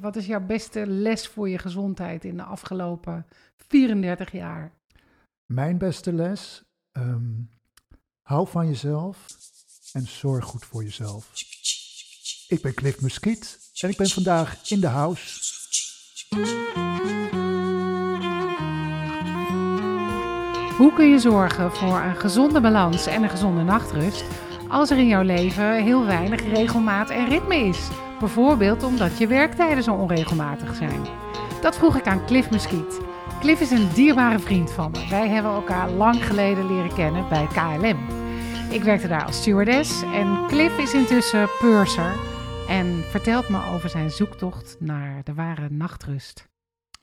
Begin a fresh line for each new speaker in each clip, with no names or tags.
Wat is jouw beste les voor je gezondheid in de afgelopen 34 jaar?
Mijn beste les, ehm, hou van jezelf en zorg goed voor jezelf. Ik ben Cliff Muskiet en ik ben vandaag in de house.
Hoe kun je zorgen voor een gezonde balans en een gezonde nachtrust als er in jouw leven heel weinig regelmaat en ritme is? Bijvoorbeeld omdat je werktijden zo onregelmatig zijn. Dat vroeg ik aan Cliff Muskiet. Cliff is een dierbare vriend van me. Wij hebben elkaar lang geleden leren kennen bij KLM. Ik werkte daar als stewardess en Cliff is intussen purser en vertelt me over zijn zoektocht naar de ware nachtrust.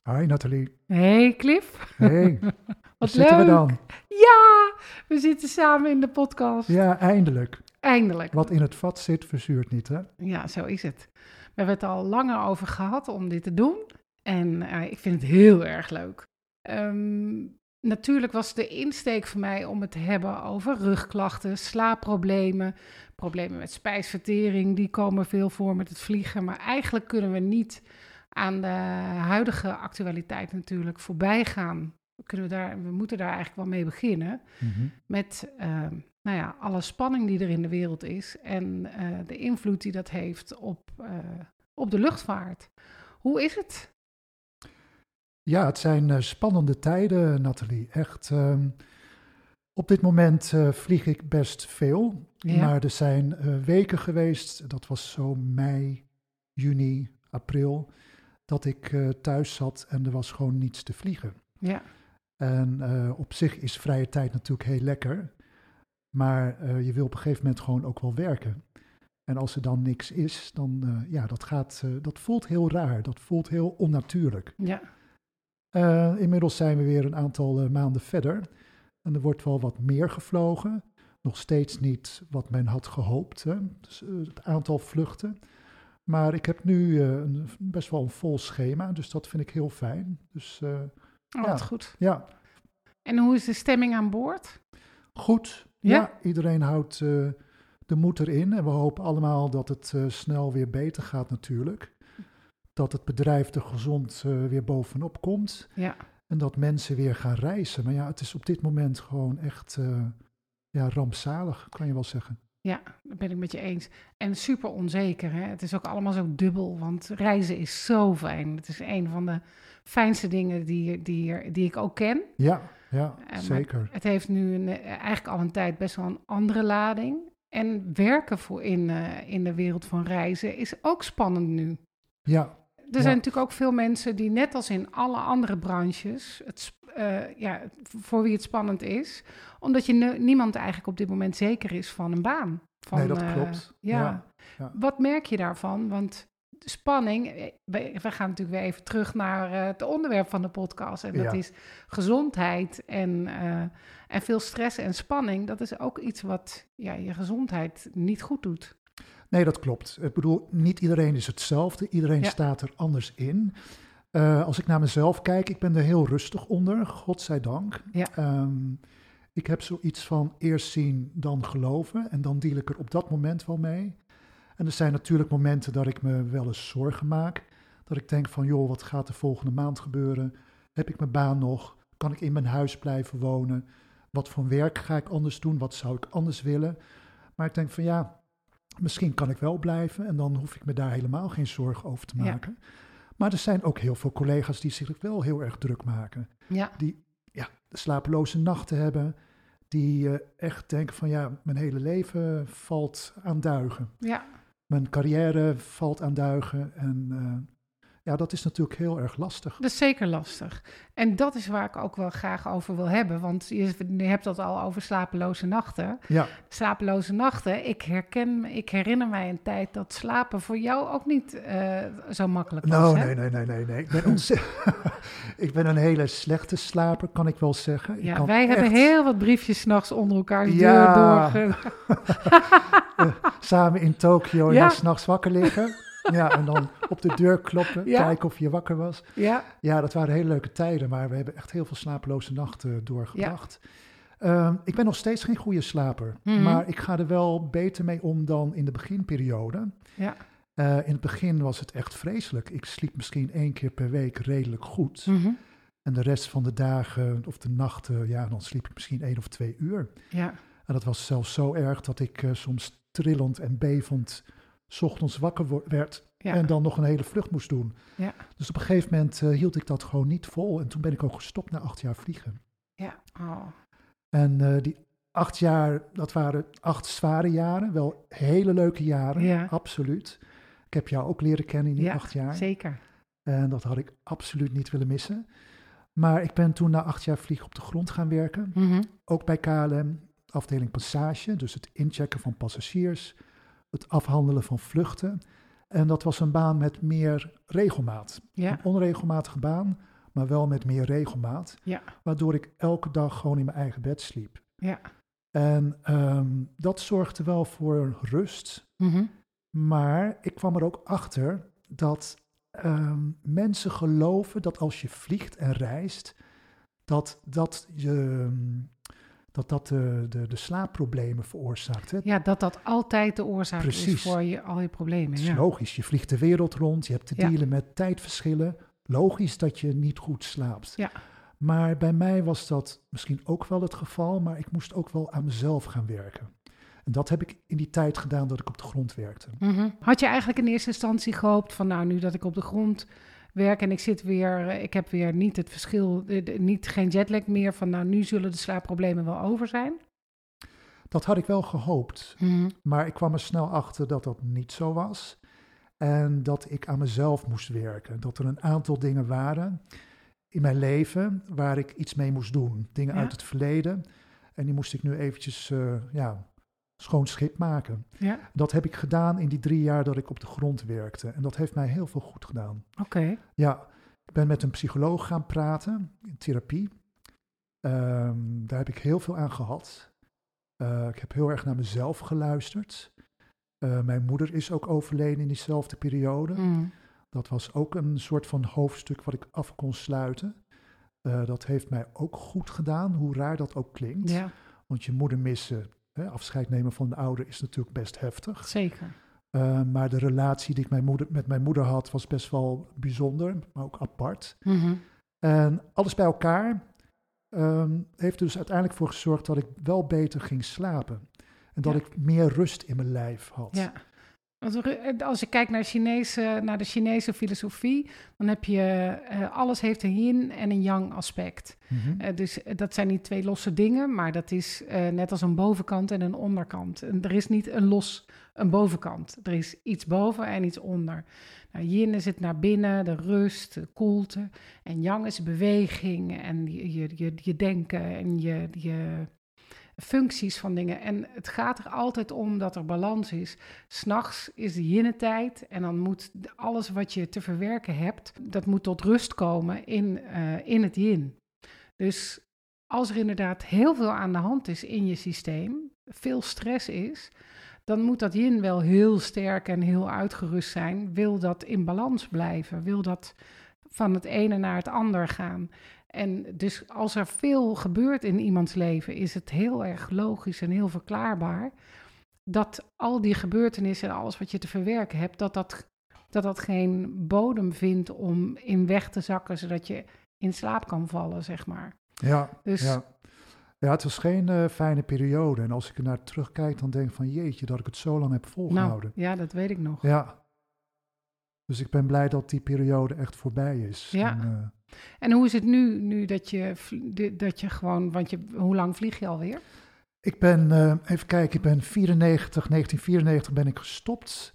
Hi Nathalie.
Hey Cliff.
Hey.
Wat
zitten
leuk.
we dan?
Ja, we zitten samen in de podcast.
Ja, eindelijk.
Eindelijk.
Wat in het vat zit, verzuurt niet, hè?
Ja, zo is het. We hebben het al langer over gehad om dit te doen. En eh, ik vind het heel erg leuk. Ehm, natuurlijk was de insteek voor mij om het te hebben over rugklachten, slaapproblemen, problemen met spijsvertering. Die komen veel voor met het vliegen. Maar eigenlijk kunnen we niet aan de huidige actualiteit natuurlijk voorbij gaan. We, kunnen daar, we moeten daar eigenlijk wel mee beginnen.
Mhm.
Met ehm, nou ja, alle spanning die er in de wereld is en eh, de invloed die dat heeft op, eh, op de luchtvaart. Hoe is het?
Ja, het zijn eh, spannende tijden, Nathalie. Echt. ehm, op dit moment vlieg ik best veel.
Ja.
Maar er zijn weken geweest, dat was zo mei, juni, april, dat ik thuis zat en er was gewoon niets te vliegen.
Ja,
En op zich is vrije tijd natuurlijk heel lekker. Maar eh, je wil op een gegeven moment gewoon ook wel werken. En als er dan niks is, dan eh, ja, dat gaat, eh, dat voelt heel raar. Dat voelt heel onnatuurlijk.
ja,
inmiddels zijn we weer een aantal maanden verder. En er wordt wel wat meer gevlogen. Nog steeds niet wat men had gehoopt. Hè? Dus, het aantal vluchten. Maar ik heb nu een, best wel een vol schema. Dus dat vind ik heel fijn. Dus
oh,
Ja.
wat goed.
ja,
En hoe is de stemming aan boord?
goed.
Ja?
Ja, iedereen houdt eh, de moed erin. En we hopen allemaal dat het eh, snel weer beter gaat natuurlijk. Dat het bedrijf er gezond eh, weer bovenop komt.
Ja,
En dat mensen weer gaan reizen. Maar ja, het is op dit moment gewoon echt ja, rampzalig, kan je wel zeggen.
ja, dat ben ik met je eens. En super onzeker. Hè? Het is ook allemaal zo dubbel, want reizen is zo fijn. Het is een van de fijnste dingen die, die, die ik ook ken.
Ja, ja,
Eh,
zeker.
Het heeft nu een, eh, eigenlijk al een tijd best wel een andere lading. En werken voor in, eh, in de wereld van reizen is ook spannend nu.
Ja,
Er zijn natuurlijk ook veel mensen die, net als in alle andere branches, het, ja, voor wie het spannend is, omdat je ne- niemand eigenlijk op dit moment zeker is van een baan. Van,
nee, dat klopt.
ja.
Ja.
Wat merk je daarvan? Want spanning, eh, we, we gaan natuurlijk weer even terug naar eh, het onderwerp van de podcast. En dat
Ja.
is gezondheid en, eh, en veel stress en spanning. Dat is ook iets wat ja, je gezondheid niet goed doet.
Nee, dat klopt. Ik bedoel, niet iedereen is hetzelfde. Iedereen
Ja.
staat er anders in. Als ik naar mezelf kijk, ik ben er heel rustig onder, godzijdank.
Ja.
Ehm, ik heb zoiets van eerst zien, dan geloven. En dan deal ik er op dat moment wel mee. En er zijn natuurlijk momenten dat ik me wel eens zorgen maak. Dat ik denk van, joh, wat gaat er volgende maand gebeuren? Heb ik mijn baan nog? Kan ik in mijn huis blijven wonen? Wat voor werk ga ik anders doen? Wat zou ik anders willen? Maar ik denk van, ja, misschien kan ik wel blijven. En dan hoef ik me daar helemaal geen zorgen over te
Ja.
maken. Maar er zijn ook heel veel collega's die zich wel heel erg druk maken.
Ja,
Die ja, slapeloze nachten hebben. Die eh, echt denken van ja, mijn hele leven valt aan duigen.
ja,
Mijn carrière valt aan duigen. En eh, ja, dat is natuurlijk heel erg lastig.
dat is zeker lastig. En dat is waar ik ook wel graag over wil hebben. Want je, hebt dat al over slapeloze nachten.
Ja,
Slapeloze nachten. Ik, herken, ik herinner mij een tijd dat slapen voor jou ook niet eh, zo makkelijk was.
nou
hè?
nee, nee, nee, nee, nee. Ik ben, ik ben een hele slechte slaper, kan ik wel zeggen.
Ja, wij hebben heel wat briefjes s'nachts onder elkaar
Ja.
door.
eh, samen in Tokio en
Ja.
dan s'nachts wakker liggen. Ja, en dan op de deur kloppen,
Ja.
kijken of je wakker was.
Ja,
Ja, dat waren hele leuke tijden, maar we hebben echt heel veel slapeloze nachten doorgebracht. Ehm, ik ben nog steeds geen goede slaper,
Mhm.
maar ik ga er wel beter mee om dan in de beginperiode.
ja,
Eh, in het begin was het echt vreselijk. Ik sliep misschien één keer per week redelijk goed.
Mhm.
En de rest van de dagen of de nachten, ja, dan sliep ik misschien één of twee uur.
Ja.
En dat was zelfs zo erg dat ik eh, soms trillend en bevend 's ochtends wakker werd
Ja.
en dan nog een hele vlucht moest doen.
Ja.
Dus op een gegeven moment eh, hield ik dat gewoon niet vol. En toen ben ik ook gestopt na acht jaar vliegen.
ja. Oh.
En eh, die acht jaar, dat waren acht zware jaren. Wel hele leuke jaren,
Ja.
absoluut. Ik heb jou ook leren kennen in die acht jaar.
Zeker.
En dat had ik absoluut niet willen missen. Maar ik ben toen na acht jaar vliegen op de grond gaan werken.
Mhm.
Ook bij KLM, afdeling passage. Dus het inchecken van passagiers, het afhandelen van vluchten. En dat was een baan met meer regelmaat.
Ja.
Een onregelmatige baan, maar wel met meer regelmaat.
Ja.
Waardoor ik elke dag gewoon in mijn eigen bed sliep.
Ja.
En ehm, dat zorgde wel voor rust.
Mhm.
Maar ik kwam er ook achter dat ehm, mensen geloven dat als je vliegt en reist, dat dat, je, dat, dat de, de, de slaapproblemen veroorzaakt. Hè?
Ja, dat dat altijd de oorzaak is
Precies.
voor je, al je problemen.
Het is
Ja.
logisch, je vliegt de wereld rond, je hebt te
Ja.
dealen met tijdverschillen. Logisch dat je niet goed slaapt.
Ja.
Maar bij mij was dat misschien ook wel het geval, maar ik moest ook wel aan mezelf gaan werken. En dat heb ik in die tijd gedaan dat ik op de grond werkte.
Mhm. Had je eigenlijk in eerste instantie gehoopt van nou, nu dat ik op de grond werk en ik zit weer, eh, ik heb weer niet het verschil, eh, niet geen jetlag meer van nou, nu zullen de slaapproblemen wel over zijn?
Dat had ik wel gehoopt. Maar ik kwam er snel achter dat dat niet zo was. En dat ik aan mezelf moest werken. Dat er een aantal dingen waren in mijn leven waar ik iets mee moest doen. Dingen
Ja.
uit het verleden. En die moest ik nu eventjes eh, ja, schoon schip maken.
Ja,
Dat heb ik gedaan in die drie jaar dat ik op de grond werkte. En dat heeft mij heel veel goed gedaan.
oké.
Ja, ik ben met een psycholoog gaan praten in therapie. Ehm, daar heb ik heel veel aan gehad. Eh, ik heb heel erg naar mezelf geluisterd. Eh, mijn moeder is ook overleden in diezelfde periode.
Mm.
Dat was ook een soort van hoofdstuk wat ik af kon sluiten. Eh, dat heeft mij ook goed gedaan, hoe raar dat ook klinkt.
Ja,
Want je moeder missen, hè, afscheid nemen van een ouder, is natuurlijk best heftig.
zeker.
Eh, maar de relatie die ik mijn moeder, met mijn moeder had, was best wel bijzonder, maar ook apart.
Mhm.
En alles bij elkaar ehm, heeft dus uiteindelijk voor gezorgd dat ik wel beter ging slapen. En dat
Ja.
ik meer rust in mijn lijf had.
Ja. Want eh, als je kijkt naar, Chinese, naar de Chinese filosofie, dan heb je eh, alles heeft een yin en een yang aspect.
Mhm.
Eh, dus dat zijn niet twee losse dingen, maar dat is net als een bovenkant en een onderkant. En er is niet een los een bovenkant. Er is iets boven en iets onder. Nou, yin is het naar binnen, de rust, de koelte. En yang is beweging en je, je, je, je denken en je, je functies van dingen. En het gaat er altijd om dat er balans is. S'nachts is de yin-tijd en dan moet alles wat je te verwerken hebt, dat moet tot rust komen in, eh, in het yin. Dus als er inderdaad heel veel aan de hand is in je systeem, veel stress is, dan moet dat yin wel heel sterk en heel uitgerust zijn. Wil dat in balans blijven? Wil dat van het ene naar het ander gaan? En dus als er veel gebeurt in iemands leven, is het heel erg logisch en heel verklaarbaar dat al die gebeurtenissen en alles wat je te verwerken hebt, dat dat, dat, dat geen bodem vindt om in weg te zakken, zodat je in slaap kan vallen, zeg maar.
Ja,
Dus
ja. ja, het was geen eh, fijne periode. En als ik er naar terugkijk, dan denk ik van jeetje, dat ik het zo lang heb
nou,
volgehouden.
ja, dat weet ik nog.
Ja. Dus ik ben blij dat die periode echt voorbij is.
Ja.
En, eh,
En hoe is het nu, nu dat je, dat je gewoon, want je, hoe lang vlieg je alweer?
Ik ben, eh, even kijken, ik ben 94, 1994 ben ik gestopt.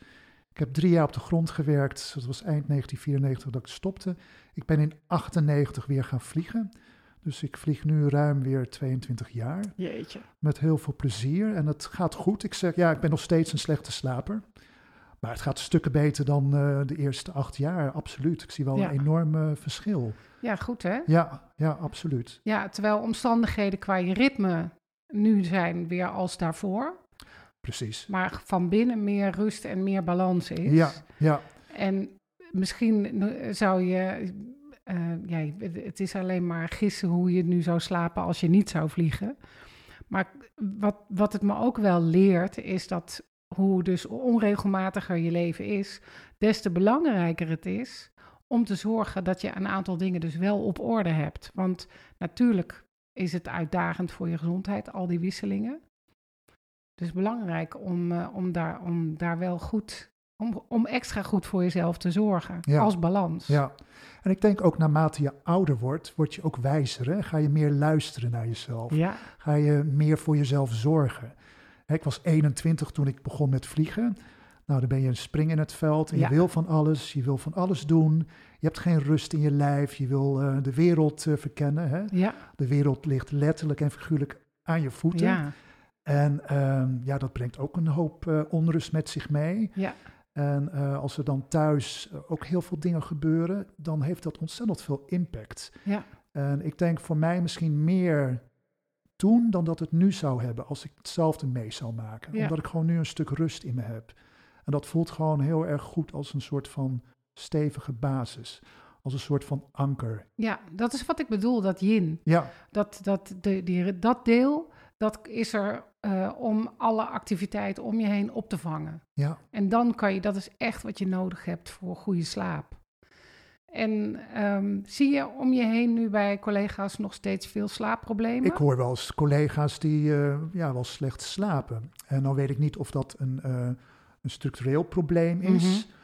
Ik heb drie jaar op de grond gewerkt. Dat was eind 1994 dat ik stopte. Ik ben in 98 weer gaan vliegen. Dus ik vlieg nu ruim weer 22 jaar.
Jeetje.
Met heel veel plezier. En het gaat goed. Ik zeg, ja, ik ben nog steeds een slechte slaper. Maar het gaat stukken beter dan eh, de eerste acht jaar, absoluut. Ik zie wel
Ja.
een enorm eh, verschil.
Ja, goed hè?
Ja, ja, absoluut.
Ja, terwijl omstandigheden qua je ritme nu zijn weer als daarvoor.
Precies.
Maar van binnen meer rust en meer balans is.
Ja, ja,
En misschien eh, zou je, ja, het is alleen maar gissen hoe je nu zou slapen als je niet zou vliegen. Maar wat, wat het me ook wel leert, is dat hoe dus onregelmatiger je leven is, des te belangrijker het is om te zorgen dat je een aantal dingen dus wel op orde hebt. Want natuurlijk is het uitdagend voor je gezondheid, al die wisselingen. Dus belangrijk om, uh, om, daar, om daar wel goed, om, om extra goed voor jezelf te zorgen,
Ja.
als balans.
Ja, en ik denk ook naarmate je ouder wordt, word je ook wijzer. Hè? Ga je meer luisteren naar jezelf.
Ja,
Ga je meer voor jezelf zorgen. Ik was 21 toen ik begon met vliegen. Nou, dan ben je een spring in het veld en
Ja.
je wil van alles. Je wil van alles doen. Je hebt geen rust in je lijf. Je wil eh, de wereld eh, verkennen. Hè?
ja,
De wereld ligt letterlijk en figuurlijk aan je voeten.
ja,
En ehm, ja, dat brengt ook een hoop eh, onrust met zich mee.
ja,
En als er dan thuis ook heel veel dingen gebeuren, dan heeft dat ontzettend veel impact.
ja,
En ik denk voor mij misschien meer toen dan dat het nu zou hebben als ik hetzelfde mee zou maken.
Ja.
Omdat ik gewoon nu een stuk rust in me heb. En dat voelt gewoon heel erg goed als een soort van stevige basis. Als een soort van anker.
ja. Dat is wat ik bedoel, dat yin.
Ja,
Dat, dat, de, die, dat deel, dat is er eh, om alle activiteiten om je heen op te vangen.
ja,
En dan kan je, dat is echt wat je nodig hebt voor goede slaap. En ehm, zie je om je heen nu bij collega's nog steeds veel slaapproblemen?
ik hoor wel eens collega's die eh, ja, wel slecht slapen. En dan weet ik niet of dat een, eh, een structureel probleem is.
Mhm.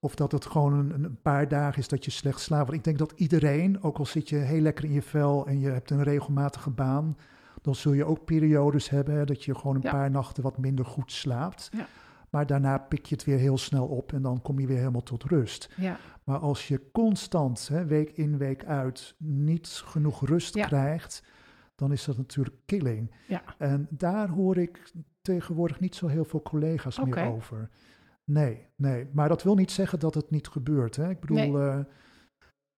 Of dat het gewoon een, een paar dagen is dat je slecht slaapt. Want ik denk dat iedereen, ook al zit je heel lekker in je vel en je hebt een regelmatige baan, dan zul je ook periodes hebben hè, dat je gewoon een
Ja.
paar nachten wat minder goed slaapt.
Ja.
Maar daarna pik je het weer heel snel op en dan kom je weer helemaal tot rust.
Ja,
Maar als je constant, hè, week in, week uit, niet genoeg rust
Ja.
krijgt, dan is dat natuurlijk killing.
ja,
En daar hoor ik tegenwoordig niet zo heel veel collega's meer over. Nee, nee. Maar dat wil niet zeggen dat het niet gebeurt. Hè? Ik bedoel,
Nee.
eh,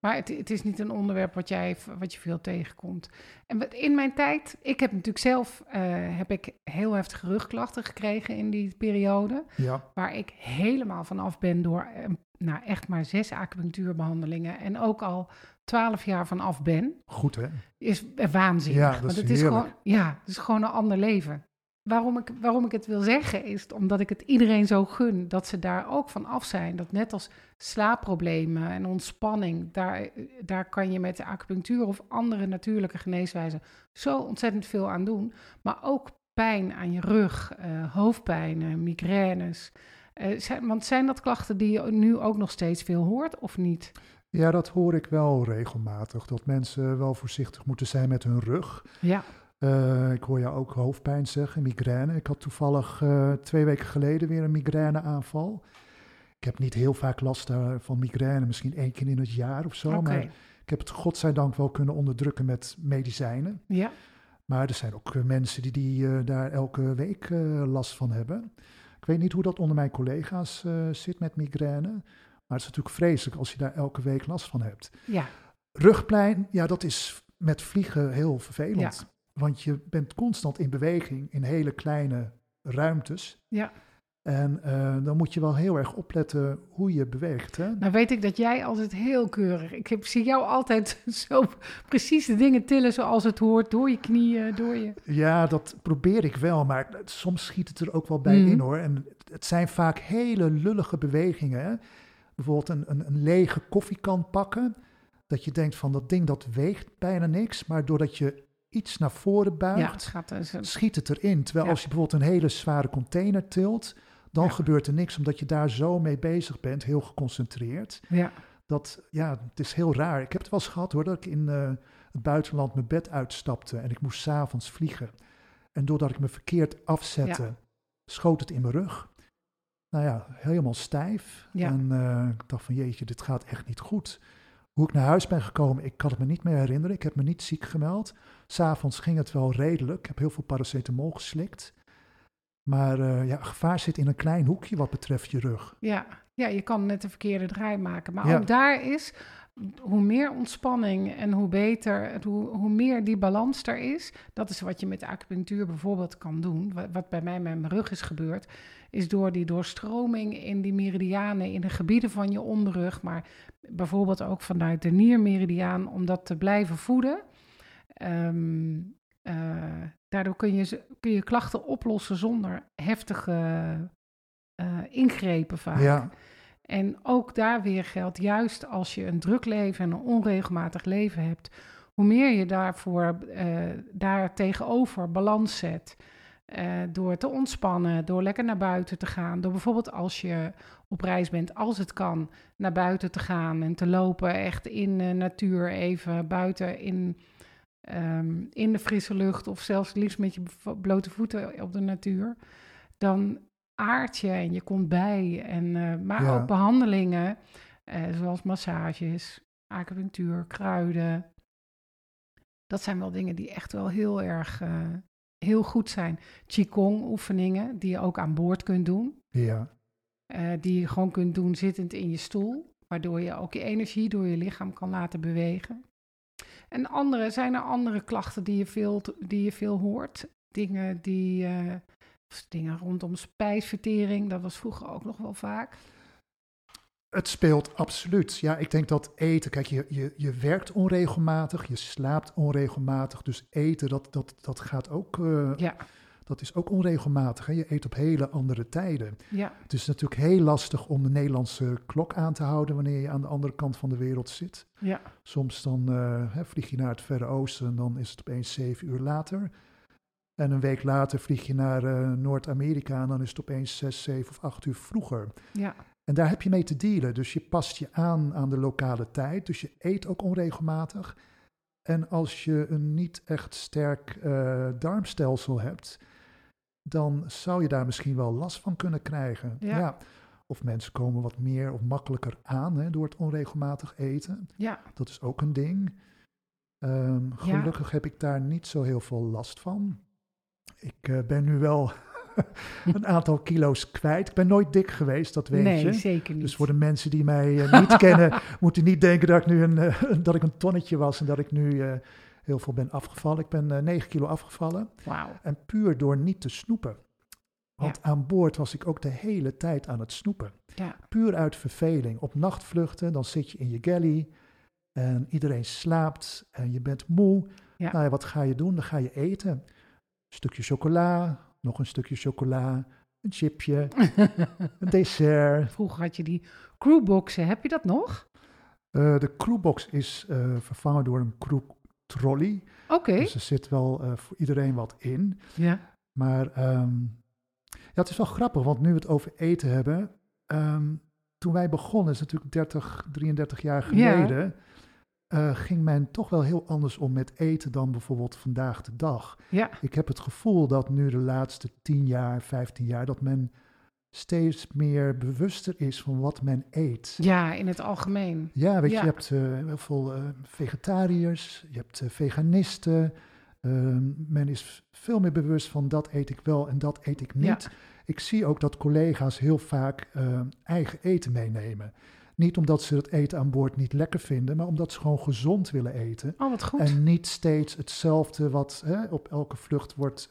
maar het, het is niet een onderwerp wat, jij, wat je veel tegenkomt. En wat- in mijn tijd, ik heb natuurlijk zelf eh, heb ik heel heftige rugklachten gekregen in die periode.
ja,
Waar ik helemaal vanaf ben door eh, nou, echt maar zes acupunctuurbehandelingen. En ook al twaalf jaar vanaf ben.
goed hè.
is waanzinnig.
Ja, dat
Want
is
het is gewoon, ja, het is gewoon een ander leven. Waarom ik, waarom ik het wil zeggen is omdat ik het iedereen zo gun dat ze daar ook van af zijn. Dat net als slaapproblemen en ontspanning, daar, daar kan je met de acupunctuur of andere natuurlijke geneeswijzen zo ontzettend veel aan doen. Maar ook pijn aan je rug, eh, hoofdpijnen, migraines. Eh, zijn, want zijn dat klachten die je nu ook nog steeds veel hoort of niet?
Ja, dat hoor ik wel regelmatig. Dat mensen wel voorzichtig moeten zijn met hun rug.
Ja,
Eh, ik hoor jou ook hoofdpijn zeggen, migraine. Ik had toevallig eh, twee weken geleden weer een migraineaanval. Ik heb niet heel vaak last daar van migraine, misschien één keer in het jaar of zo. Maar ik heb het godzijdank wel kunnen onderdrukken met medicijnen.
Ja,
Maar er zijn ook eh, mensen die, die eh, daar elke week eh, last van hebben. Ik weet niet hoe dat onder mijn collega's eh, zit met migraine. Maar het is natuurlijk vreselijk als je daar elke week last van hebt.
ja,
Rugplein, ja, dat is met vliegen heel vervelend.
Ja.
Want je bent constant in beweging in hele kleine ruimtes.
ja.
En eh, dan moet je wel heel erg opletten hoe je beweegt. Hè?
Nou weet ik dat jij altijd heel keurig. Ik heb, zie jou altijd zo precies de dingen tillen zoals het hoort. Door je knieën, door je.
Ja, dat probeer ik wel, maar soms schiet het er ook wel bij
Mhm.
in hoor. En het zijn vaak hele lullige bewegingen. Hè? Bijvoorbeeld een, een, een lege koffiekan pakken. Dat je denkt van dat ding dat weegt bijna niks. Maar doordat je iets naar voren
Ja,
buigt,
het gaat dus. een-
schiet het erin. Terwijl
Ja.
als je bijvoorbeeld een hele zware container tilt, dan
Ja.
gebeurt er niks. Omdat je daar zo mee bezig bent, heel geconcentreerd.
Ja,
Dat, ja, het is heel raar. Ik heb het wel eens gehad hoor, dat ik in eh, het buitenland mijn bed uitstapte en ik moest s'avonds vliegen. En doordat ik me verkeerd afzette, schoot het in mijn rug. Nou ja, helemaal stijf.
Ja.
En eh, ik dacht van jeetje, dit gaat echt niet goed. Hoe ik naar huis ben gekomen, ik kan het me niet meer herinneren. Ik heb me niet ziek gemeld. S'avonds ging het wel redelijk. Ik heb heel veel paracetamol geslikt. Maar eh, ja, gevaar zit in een klein hoekje wat betreft je rug.
ja, ja, je kan net de verkeerde draai maken. Maar
Ja.
ook daar is, hoe meer ontspanning en hoe beter, hoe, hoe meer die balans er is. Dat is wat je met acupunctuur bijvoorbeeld kan doen. Wat, wat bij mij met mijn rug is gebeurd, is door die doorstroming in die meridianen, in de gebieden van je onderrug, maar bijvoorbeeld ook vanuit de niermeridiaan, om dat te blijven voeden. Ehm, eh, daardoor kun je, kun je klachten oplossen zonder heftige eh, ingrepen vaak.
Ja,
En ook daar weer geldt, juist als je een druk leven en een onregelmatig leven hebt, hoe meer je daarvoor eh, daar tegenover balans zet. door te ontspannen, door lekker naar buiten te gaan. Door bijvoorbeeld als je op reis bent, als het kan, naar buiten te gaan en te lopen. Echt in de natuur, even buiten in, ehm, in de frisse lucht. Of zelfs liefst met je blote voeten op de natuur. Dan aard je en je komt bij. En, eh, maar
Ja.
ook behandelingen, eh, zoals massages, acupunctuur, kruiden. Dat zijn wel dingen die echt wel heel erg eh, heel goed zijn. Qigong oefeningen die je ook aan boord kunt doen.
ja,
die je gewoon kunt doen zittend in je stoel. Waardoor je ook je energie door je lichaam kan laten bewegen. En andere, zijn er andere klachten die je veel, die je veel hoort? Dingen die... eh, dingen rondom spijsvertering, dat was vroeger ook nog wel vaak.
Het speelt absoluut. Ja, ik denk dat eten, kijk, je, je, je werkt onregelmatig, je slaapt onregelmatig. Dus eten, dat, dat, dat gaat ook, eh,
Ja,
dat is ook onregelmatig. Hè? Je eet op hele andere tijden.
ja,
Het is natuurlijk heel lastig om de Nederlandse klok aan te houden wanneer je aan de andere kant van de wereld zit.
ja,
Soms dan eh, vlieg je naar het Verre Oosten en dan is het opeens zeven uur later. En een week later vlieg je naar eh, Noord-Amerika en dan is het opeens zes, zeven of acht uur vroeger.
ja,
En daar heb je mee te dealen. Dus je past je aan aan de lokale tijd. Dus je eet ook onregelmatig. En als je een niet echt sterk eh, darmstelsel hebt, dan zou je daar misschien wel last van kunnen krijgen.
Ja.
Of mensen komen wat meer of makkelijker aan hè, door het onregelmatig eten.
ja.
Dat is ook een ding. Ehm, gelukkig heb ik daar niet zo heel veel last van. Ik eh, ben nu wel een aantal kilo's kwijt. Ik ben nooit dik geweest, dat weet
Nee,
je.
zeker niet.
Dus voor de mensen die mij eh, niet kennen, moeten niet denken dat ik nu een, eh, dat ik een tonnetje was en dat ik nu heel veel ben afgevallen. Ik ben eh 9 kilo afgevallen en puur door niet te snoepen. Want aan boord was ik ook de hele tijd aan het snoepen.
Ja,
Puur uit verveling. Op nachtvluchten, dan zit je in je galley en iedereen slaapt en je bent moe.
Ja.
Nou ja, wat ga je doen? Dan ga je eten. Een stukje chocola, nog een stukje chocola, een chipje, een dessert.
Vroeger had je die crewboxen, heb je dat nog?
Eh, de crewbox is eh, vervangen door een crew trolley.
Oké.
Dus er zit wel eh, voor iedereen wat in.
Ja,
Maar ehm, ja, het is wel grappig, want nu we het over eten hebben. ehm, toen wij begonnen, is natuurlijk 30, 33 jaar
Ja.
geleden. eh, ging men toch wel heel anders om met eten dan bijvoorbeeld vandaag de dag.
ja,
Ik heb het gevoel dat nu de laatste 10 jaar, 15 jaar, dat men steeds meer bewuster is van wat men eet.
ja, in het algemeen.
Ja, weet je,
Ja.
je hebt eh, heel veel eh, vegetariërs, je hebt eh, veganisten. Ehm, men is veel meer bewust van dat eet ik wel en dat eet ik niet. Ik zie ook dat collega's heel vaak eh, eigen eten meenemen. Niet omdat ze het eten aan boord niet lekker vinden, maar omdat ze gewoon gezond willen eten.
Oh, wat goed.
En niet steeds hetzelfde wat hè, op elke vlucht wordt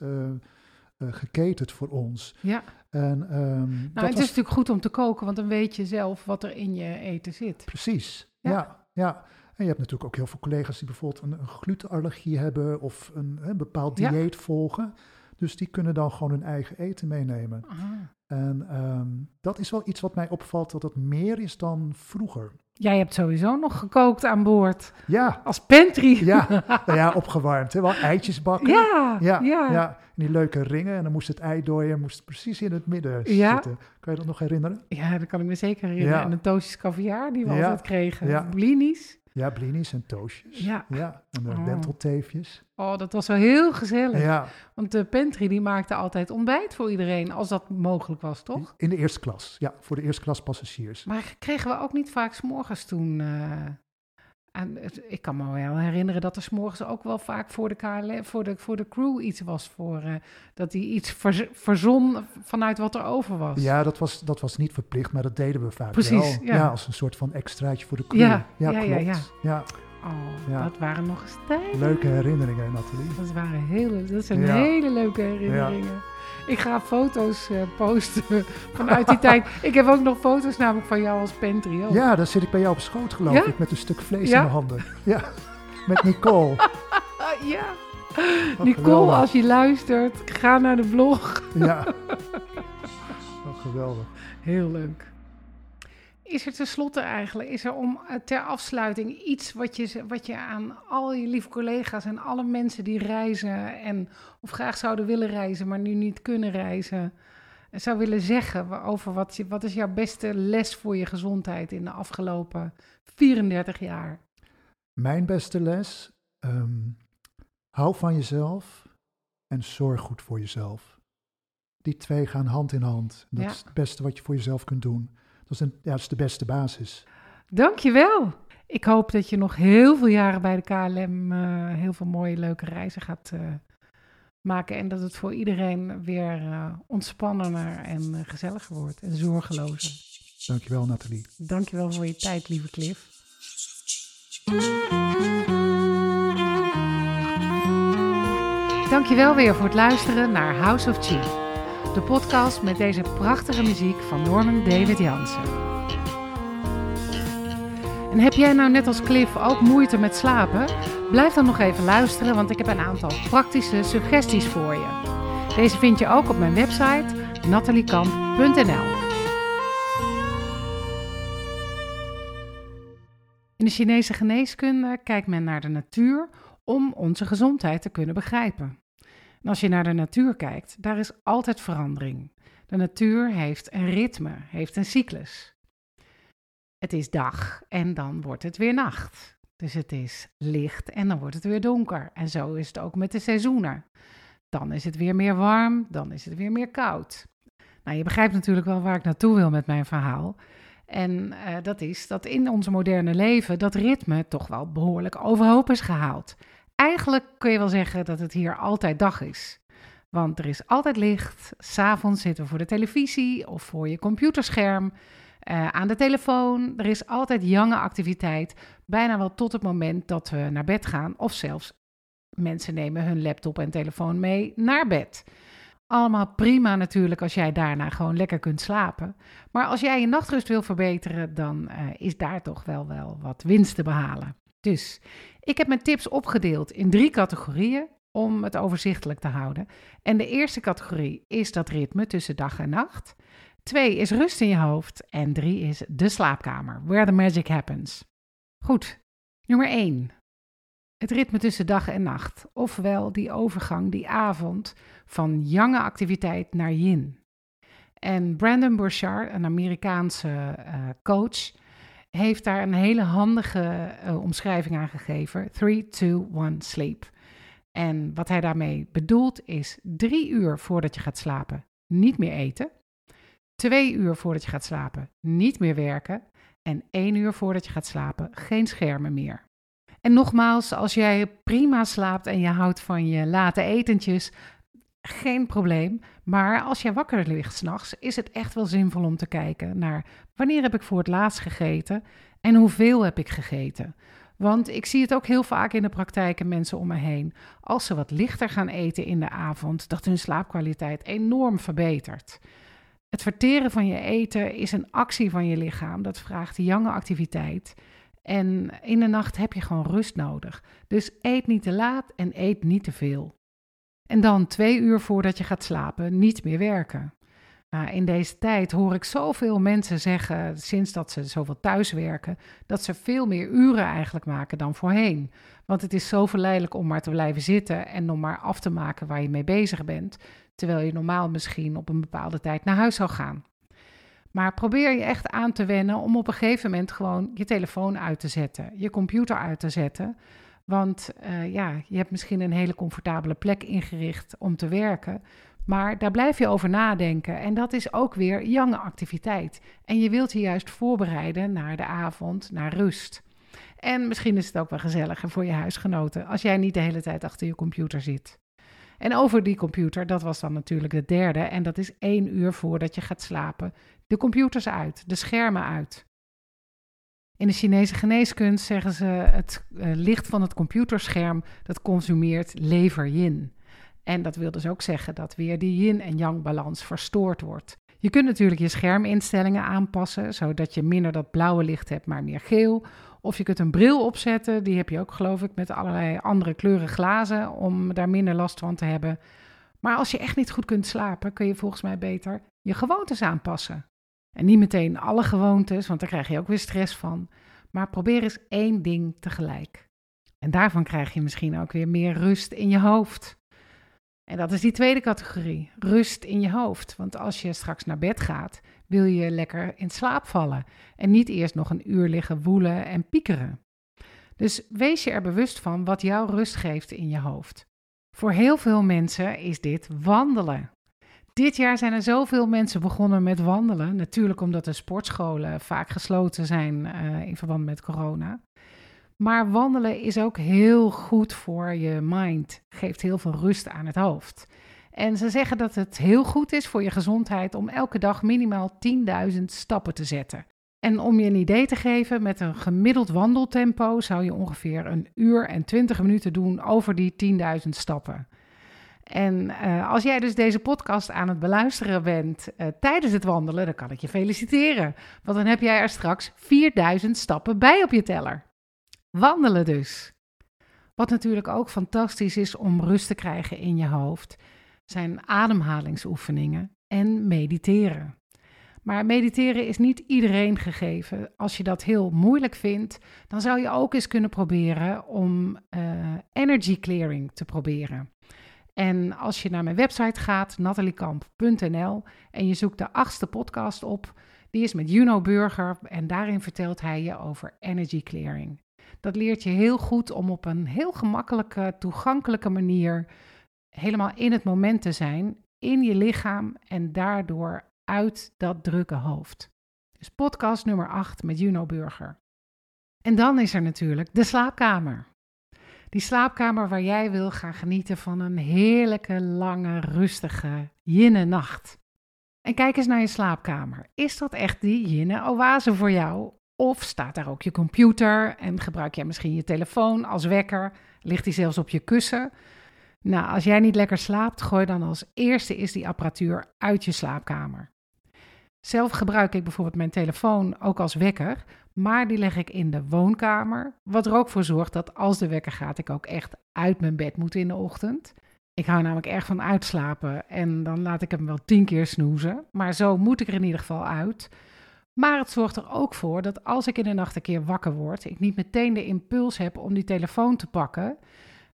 geketend voor ons.
ja.
En, ehm,
Nou,
dat
het is natuurlijk goed om te koken, want dan weet je zelf wat er in je eten zit.
Precies,
Ja.
ja. ja, En je hebt natuurlijk ook heel veel collega's die bijvoorbeeld een, een glutenallergie hebben of een, een bepaald
Ja.
dieet volgen. Dus die kunnen dan gewoon hun eigen eten meenemen.
Aha.
En ehm, dat is wel iets wat mij opvalt, dat het meer is dan vroeger.
Jij hebt sowieso nog gekookt aan boord.
Ja,
Als pantry.
ja, nou ja opgewarmd. Hè? Wel eitjes bakken.
ja,
Ja,
ja.
ja. En die leuke ringen. En dan moest het eidooier moest precies in het midden
Ja.
zitten. Kan je dat nog herinneren?
Ja, dat kan ik me zeker herinneren.
Ja.
En de toastjes caviar die we altijd kregen.
Ja.
Blinis.
Ja, blinis en toastjes.
Ja.
ja en de
Oh.
wentelteefjes.
Oh, dat was wel heel gezellig.
Ja,
Want de pantry die maakte altijd ontbijt voor iedereen, als dat mogelijk was, toch?
in de eerste klas. Ja, voor de eerste klas passagiers.
Maar kregen we ook niet vaak s'morgens toen... eh, het- ik kan me wel herinneren dat er s'morgens ook wel vaak voor de, KLM, voor de, voor de crew iets was. Voor, eh, dat die iets verz- verzon vanuit wat er over was.
Ja, dat was, dat was niet verplicht, maar dat deden we vaak
Precies,
wel.
ja.
als een soort van extraatje voor de crew.
Ja, ja, ja,
klopt.
ja.
Ja,
Oh,
Ja.
dat waren nog eens tijden.
leuke herinneringen, Nathalie.
Dat, waren hele, dat zijn
Ja.
hele leuke herinneringen. Ik ga foto's eh, posten vanuit die tijd. Ik heb ook nog foto's namelijk van jou als pantry. ook.
Ja, dan zit ik bij jou op schoot, geloof
Ja?
ik, met een stuk vlees
Ja?
in mijn handen. Ja, met Nicole.
Ja.
Wat
Nicole,
geweldig.
als je luistert, ga naar de blog.
Ja. Oh, geweldig.
Heel leuk. Is er tenslotte eigenlijk, is er om eh, ter afsluiting iets wat je, wat je aan al je lieve collega's en alle mensen die reizen en of graag zouden willen reizen, maar nu niet kunnen reizen, zou willen zeggen over wat, je, wat is jouw beste les voor je gezondheid in de afgelopen 34 jaar?
Mijn beste les, ehm, hou van jezelf en zorg goed voor jezelf. Die twee gaan hand in hand. Dat is het beste wat je voor jezelf kunt doen. Dat is, een, ja, dat is de beste basis.
Dankjewel. Ik hoop dat je nog heel veel jaren bij de KLM uh, heel veel mooie, leuke reizen gaat uh, maken. En dat het voor iedereen weer uh, ontspannender en gezelliger wordt en zorgelozer.
Dankjewel, Nathalie.
Dankjewel voor je tijd, lieve Cliff. Dankjewel weer voor het luisteren naar House of Chi. De podcast met deze prachtige muziek van Norman David Jansen. En heb jij nou net als Cliff ook moeite met slapen? Blijf dan nog even luisteren, want ik heb een aantal praktische suggesties voor je. Deze vind je ook op mijn website nataliekamp.nl. In de Chinese geneeskunde kijkt men naar de natuur om onze gezondheid te kunnen begrijpen. Als je naar de natuur kijkt, daar is altijd verandering. De natuur heeft een ritme, heeft een cyclus. Het is dag en dan wordt het weer nacht. Dus het is licht en dan wordt het weer donker. En zo is het ook met de seizoenen. Dan is het weer meer warm, dan is het weer meer koud. Nou, je begrijpt natuurlijk wel waar ik naartoe wil met mijn verhaal. En uh, dat is dat in ons moderne leven dat ritme toch wel behoorlijk overhoop is gehaald. Eigenlijk kun je wel zeggen dat het hier altijd dag is. Want er is altijd licht. S'avonds zitten we voor de televisie of voor je computerscherm. Uh, aan de telefoon. Er is altijd jonge activiteit. Bijna wel tot het moment dat we naar bed gaan. Of zelfs mensen nemen hun laptop en telefoon mee naar bed. Allemaal prima natuurlijk als jij daarna gewoon lekker kunt slapen. Maar als jij je nachtrust wil verbeteren, dan uh, is daar toch wel, wel wat winst te behalen. Dus ik heb mijn tips opgedeeld in drie categorieën om het overzichtelijk te houden. En de eerste categorie is dat ritme tussen dag en nacht. Twee is rust in je hoofd. En drie is de slaapkamer, where the magic happens. Goed, nummer één. Het ritme tussen dag en nacht, ofwel die overgang, die avond van jonge activiteit naar yin. En Brandon Burchard, een Amerikaanse uh, coach, heeft daar een hele handige uh, omschrijving aan gegeven. 3, 2, 1, sleep. En wat hij daarmee bedoelt is drie uur voordat je gaat slapen niet meer eten. Twee uur voordat je gaat slapen niet meer werken. En één uur voordat je gaat slapen geen schermen meer. En nogmaals, als jij prima slaapt en je houdt van je late etentjes, geen probleem. Maar als je wakker ligt s'nachts, is het echt wel zinvol om te kijken naar wanneer heb ik voor het laatst gegeten en hoeveel heb ik gegeten. Want ik zie het ook heel vaak in de praktijk mensen om me heen. Als ze wat lichter gaan eten in de avond, dat hun slaapkwaliteit enorm verbetert. Het verteren van je eten is een actie van je lichaam. Dat vraagt jonge activiteit. En in de nacht heb je gewoon rust nodig. Dus eet niet te laat en eet niet te veel. En dan twee uur voordat je gaat slapen niet meer werken. Nou, in deze tijd hoor ik zoveel mensen zeggen, sinds dat ze zoveel thuiswerken, dat ze veel meer uren eigenlijk maken dan voorheen. Want het is zo verleidelijk om maar te blijven zitten en om maar af te maken waar je mee bezig bent, terwijl je normaal misschien op een bepaalde tijd naar huis zou gaan. Maar probeer je echt aan te wennen om op een gegeven moment gewoon je telefoon uit te zetten, je computer uit te zetten. Want uh, ja, je hebt misschien een hele comfortabele plek ingericht om te werken. Maar daar blijf je over nadenken. En dat is ook weer jonge activiteit. En je wilt je juist voorbereiden naar de avond, naar rust. En misschien is het ook wel gezelliger voor je huisgenoten als jij niet de hele tijd achter je computer zit. En over die computer, dat was dan natuurlijk de derde. En dat is één uur voordat je gaat slapen. De computers uit, de schermen uit. In de Chinese geneeskunst zeggen ze het uh, licht van het computerscherm dat consumeert lever yin. En dat wil dus ook zeggen dat weer die yin en yang balans verstoord wordt. Je kunt natuurlijk je scherminstellingen aanpassen, zodat je minder dat blauwe licht hebt, maar meer geel. Of je kunt een bril opzetten, die heb je ook geloof ik met allerlei andere kleuren glazen, om daar minder last van te hebben. Maar als je echt niet goed kunt slapen, kun je volgens mij beter je gewoontes aanpassen. En niet meteen alle gewoontes, want daar krijg je ook weer stress van. Maar probeer eens één ding tegelijk. En daarvan krijg je misschien ook weer meer rust in je hoofd. En dat is die tweede categorie, rust in je hoofd. Want als je straks naar bed gaat, wil je lekker in slaap vallen en niet eerst nog een uur liggen woelen en piekeren. Dus wees je er bewust van wat jou rust geeft in je hoofd. Voor heel veel mensen is dit wandelen. Dit jaar zijn er zoveel mensen begonnen met wandelen. Natuurlijk omdat de sportscholen vaak gesloten zijn uh, in verband met corona. Maar wandelen is ook heel goed voor je mind. Geeft heel veel rust aan het hoofd. En ze zeggen dat het heel goed is voor je gezondheid om elke dag minimaal 10.000 stappen te zetten. En om je een idee te geven, met een gemiddeld wandeltempo zou je ongeveer een uur en 20 minuten doen over die 10.000 stappen. En uh, als jij dus deze podcast aan het beluisteren bent uh, tijdens het wandelen, dan kan ik je feliciteren. Want dan heb jij er straks 4000 stappen bij op je teller. Wandelen dus. Wat natuurlijk ook fantastisch is om rust te krijgen in je hoofd, zijn ademhalingsoefeningen en mediteren. Maar mediteren is niet iedereen gegeven. Als je dat heel moeilijk vindt, dan zou je ook eens kunnen proberen om uh, energy clearing te proberen. En als je naar mijn website gaat, nataliekamp.nl, en je zoekt de achtste podcast op, die is met Juno Burger en daarin vertelt hij je over energy clearing. Dat leert je heel goed om op een heel gemakkelijke, toegankelijke manier helemaal in het moment te zijn, in je lichaam en daardoor uit dat drukke hoofd. Dus podcast nummer 8 met Juno Burger. En dan is er natuurlijk de slaapkamer. Die slaapkamer waar jij wil gaan genieten van een heerlijke, lange, rustige jinne nacht. En kijk eens naar je slaapkamer. Is dat echt die jinne oase voor jou? Of staat daar ook je computer en gebruik jij misschien je telefoon als wekker? Ligt die zelfs op je kussen? Nou, als jij niet lekker slaapt, gooi dan als eerste is die apparatuur uit je slaapkamer. Zelf gebruik ik bijvoorbeeld mijn telefoon ook als wekker, maar die leg ik in de woonkamer. Wat er ook voor zorgt dat als de wekker gaat, ik ook echt uit mijn bed moet in de ochtend. Ik hou namelijk erg van uitslapen en dan laat ik hem wel tien keer snoezen. Maar zo moet ik er in ieder geval uit. Maar het zorgt er ook voor dat als ik in de nacht een keer wakker word, ik niet meteen de impuls heb om die telefoon te pakken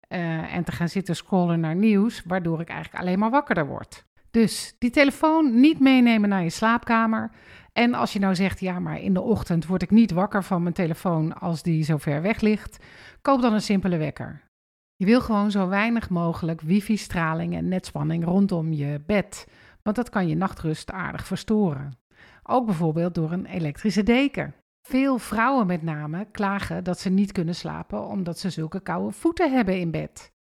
uh, en te gaan zitten scrollen naar nieuws, waardoor ik eigenlijk alleen maar wakkerder word. Dus die telefoon niet meenemen naar je slaapkamer. En als je nou zegt, ja, maar in de ochtend word ik niet wakker van mijn telefoon als die zo ver weg ligt, koop dan een simpele wekker. Je wil gewoon zo weinig mogelijk wifi-straling en netspanning rondom je bed, want dat kan je nachtrust aardig verstoren. Ook bijvoorbeeld door een elektrische deken. Veel vrouwen met name klagen dat ze niet kunnen slapen omdat ze zulke koude voeten hebben in bed.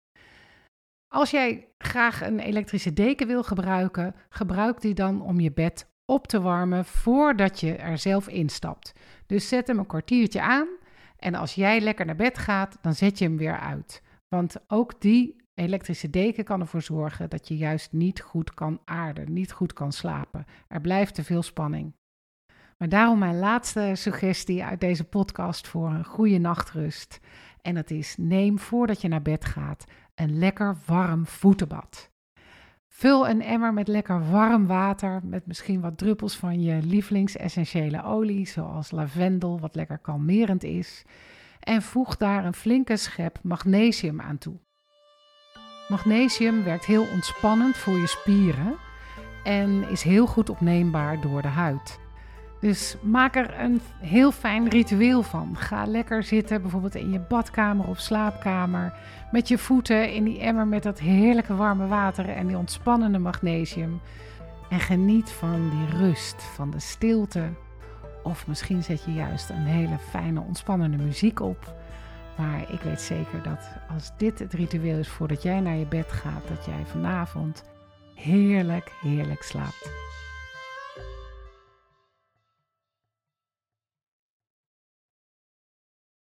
Als jij graag een elektrische deken wil gebruiken, gebruik die dan om je bed op te warmen voordat je er zelf instapt. Dus zet hem een kwartiertje aan en als jij lekker naar bed gaat, dan zet je hem weer uit. Want ook die elektrische deken kan ervoor zorgen dat je juist niet goed kan aarden, niet goed kan slapen. Er blijft te veel spanning. Maar daarom mijn laatste suggestie uit deze podcast voor een goede nachtrust. En dat is: neem voordat je naar bed gaat een lekker warm voetenbad. Vul een emmer met lekker warm water met misschien wat druppels van je lievelingsessentiële olie, zoals lavendel, wat lekker kalmerend is. En voeg daar een flinke schep magnesium aan toe. Magnesium werkt heel ontspannend voor je spieren en is heel goed opneembaar door de huid. Dus maak er een heel fijn ritueel van. Ga lekker zitten, bijvoorbeeld in je badkamer of slaapkamer, met je voeten in die emmer met dat heerlijke warme water en die ontspannende magnesium. En geniet van die rust, van de stilte. Of misschien zet je juist een hele fijne, ontspannende muziek op. Maar ik weet zeker dat als dit het ritueel is voordat jij naar je bed gaat, dat jij vanavond heerlijk, heerlijk slaapt.